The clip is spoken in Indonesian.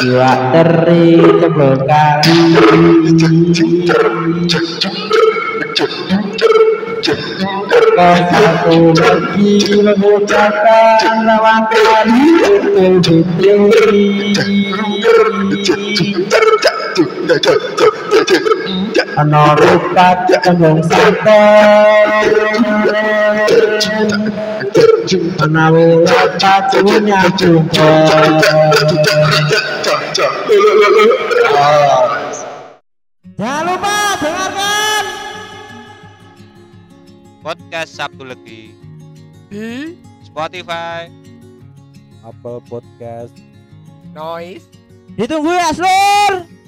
Jiwa teri tebel kali. Kau satu mengucapkan lawan kali betul-betul Ano rupat tembung wulat patunya jumpa Jangan lupa dengarkan. Podcast Sabtu Legi. Di Spotify. Apple Podcast. Noise. Ditunggu ya, Slur.